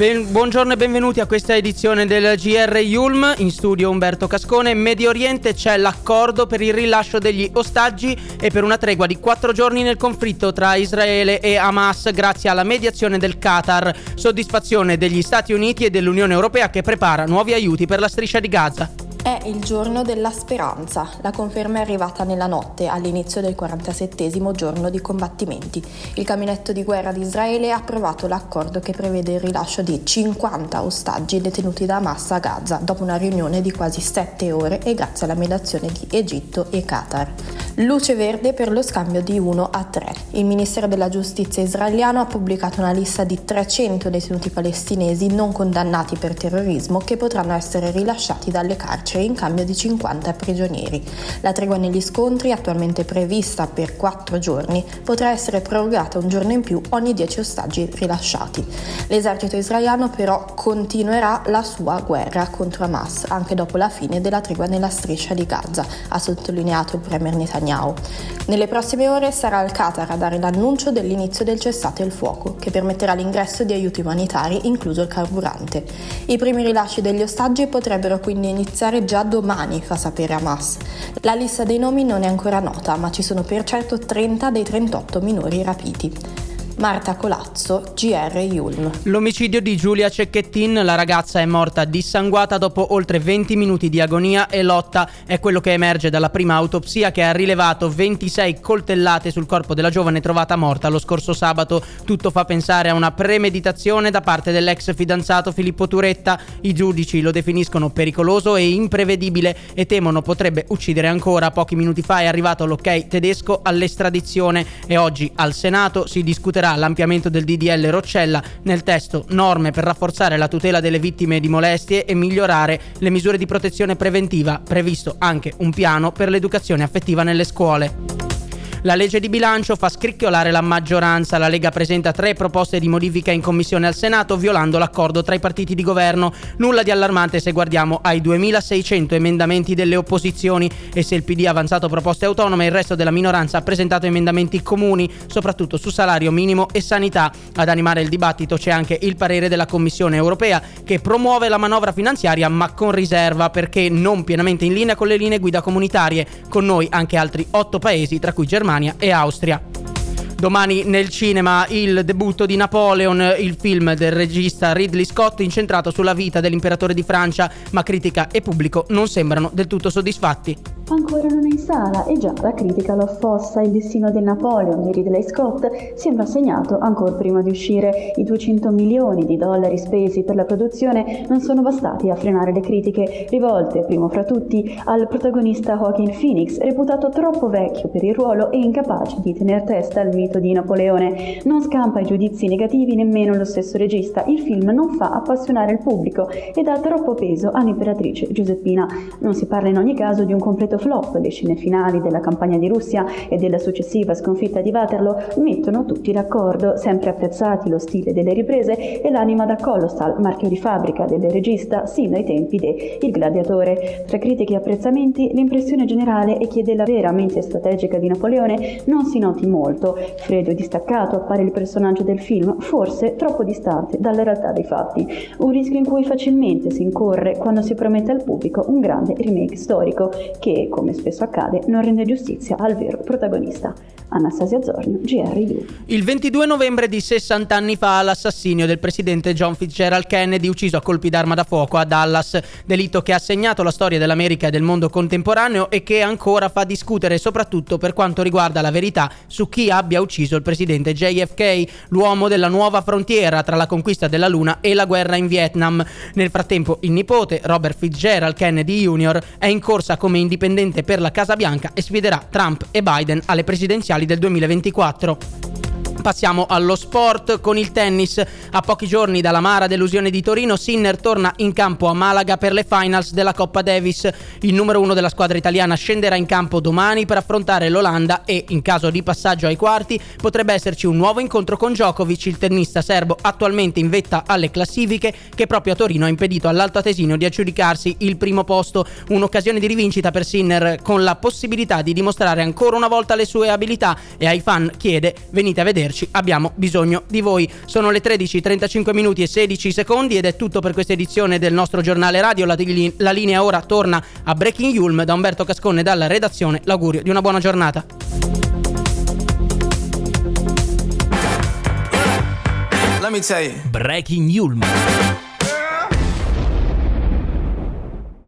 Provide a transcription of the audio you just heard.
Ben, buongiorno e benvenuti a questa edizione del GR Yulm. In studio Umberto Cascone. In Medio Oriente c'è l'accordo per il rilascio degli ostaggi e per una tregua di quattro giorni nel conflitto tra Israele e Hamas grazie alla mediazione del Qatar. Soddisfazione degli Stati Uniti e dell'Unione Europea che prepara nuovi aiuti per la striscia di Gaza. È il giorno della speranza. La conferma è arrivata nella notte, all'inizio del 47 giorno di combattimenti. Il caminetto di guerra di Israele ha approvato l'accordo che prevede il rilascio di 50 ostaggi detenuti da Hamas a Gaza, dopo una riunione di quasi 7 ore e grazie alla mediazione di Egitto e Qatar. Luce verde per lo scambio di 1 a 3. Il Ministero della Giustizia israeliano ha pubblicato una lista di 300 detenuti palestinesi non condannati per terrorismo che potranno essere rilasciati dalle carceri in cambio di 50 prigionieri. La tregua negli scontri, attualmente prevista per 4 giorni, potrà essere prorogata un giorno in più ogni 10 ostaggi rilasciati. L'esercito israeliano però continuerà la sua guerra contro Hamas anche dopo la fine della tregua nella striscia di Gaza, ha sottolineato il premier. Netanyahu. Nelle prossime ore sarà il Qatar a dare l'annuncio dell'inizio del cessate il fuoco, che permetterà l'ingresso di aiuti umanitari, incluso il carburante. I primi rilasci degli ostaggi potrebbero quindi iniziare già domani, fa sapere Hamas. La lista dei nomi non è ancora nota, ma ci sono per certo 30 dei 38 minori rapiti. Marta Colazzo, GR Yulm. L'omicidio di Giulia Cecchettin, la ragazza è morta dissanguata dopo oltre 20 minuti di agonia e lotta, è quello che emerge dalla prima autopsia che ha rilevato 26 coltellate sul corpo della giovane trovata morta lo scorso sabato. Tutto fa pensare a una premeditazione da parte dell'ex fidanzato Filippo Turetta. I giudici lo definiscono pericoloso e imprevedibile e temono potrebbe uccidere ancora. Pochi minuti fa è arrivato l'ok tedesco all'estradizione e oggi al Senato si discuterà l'ampliamento del DDL Roccella nel testo norme per rafforzare la tutela delle vittime di molestie e migliorare le misure di protezione preventiva, previsto anche un piano per l'educazione affettiva nelle scuole. La legge di bilancio fa scricchiolare la maggioranza. La Lega presenta tre proposte di modifica in commissione al Senato, violando l'accordo tra i partiti di governo. Nulla di allarmante se guardiamo ai 2600 emendamenti delle opposizioni e se il PD ha avanzato proposte autonome, il resto della minoranza ha presentato emendamenti comuni, soprattutto su salario minimo e sanità. Ad animare il dibattito c'è anche il parere della Commissione europea che promuove la manovra finanziaria ma con riserva perché non pienamente in linea con le linee guida comunitarie. Con noi anche altri otto paesi, tra cui Germania Germania e Austria. Domani nel cinema il debutto di Napoleon, il film del regista Ridley Scott incentrato sulla vita dell'imperatore di Francia, ma critica e pubblico non sembrano del tutto soddisfatti ancora non è in sala e già la critica lo affossa. Il destino del Napoleon di Ridley Scott sembra segnato ancora prima di uscire. I 200 milioni di dollari spesi per la produzione non sono bastati a frenare le critiche rivolte, primo fra tutti, al protagonista Joaquin Phoenix, reputato troppo vecchio per il ruolo e incapace di tener testa al mito di Napoleone. Non scampa i giudizi negativi nemmeno lo stesso regista. Il film non fa appassionare il pubblico e dà troppo peso all'imperatrice Giuseppina. Non si parla in ogni caso di un completo flop, le scene finali della campagna di Russia e della successiva sconfitta di Waterloo mettono tutti d'accordo, sempre apprezzati lo stile delle riprese e l'anima da Colossal, marchio di fabbrica del regista sin dai tempi de Il Gladiatore. Tra critiche e apprezzamenti, l'impressione generale è che della vera mente strategica di Napoleone non si noti molto. Freddo e distaccato appare il personaggio del film, forse troppo distante dalla realtà dei fatti. Un rischio in cui facilmente si incorre quando si promette al pubblico un grande remake storico che, come spesso accade, non rende giustizia al vero protagonista. Anastasia Zornio, GRU. Il 22 novembre di 60 anni fa l'assassinio del presidente John Fitzgerald Kennedy ucciso a colpi d'arma da fuoco a Dallas, delitto che ha segnato la storia dell'America e del mondo contemporaneo e che ancora fa discutere soprattutto per quanto riguarda la verità su chi abbia ucciso il presidente JFK, l'uomo della nuova frontiera tra la conquista della Luna e la guerra in Vietnam. Nel frattempo il nipote, Robert Fitzgerald Kennedy Jr., è in corsa come indipendente per la Casa Bianca e sfiderà Trump e Biden alle presidenziali del 2024. Passiamo allo sport con il tennis. A pochi giorni dalla mara delusione di Torino, Sinner torna in campo a Malaga per le finals della Coppa Davis. Il numero uno della squadra italiana scenderà in campo domani per affrontare l'Olanda e, in caso di passaggio ai quarti, potrebbe esserci un nuovo incontro con Djokovic, il tennista serbo attualmente in vetta alle classifiche, che proprio a Torino ha impedito all'Alto Atesino di aggiudicarsi il primo posto. Un'occasione di rivincita per Sinner con la possibilità di dimostrare ancora una volta le sue abilità e ai fan chiede venite a vedere sostenerci. Abbiamo bisogno di voi. Sono le 13:35 minuti e 16 secondi ed è tutto per questa edizione del nostro giornale radio. La, la linea ora torna a Breaking Yulm da Umberto Casconne dalla redazione. L'augurio di una buona giornata. Let me tell you. Breaking Yulm.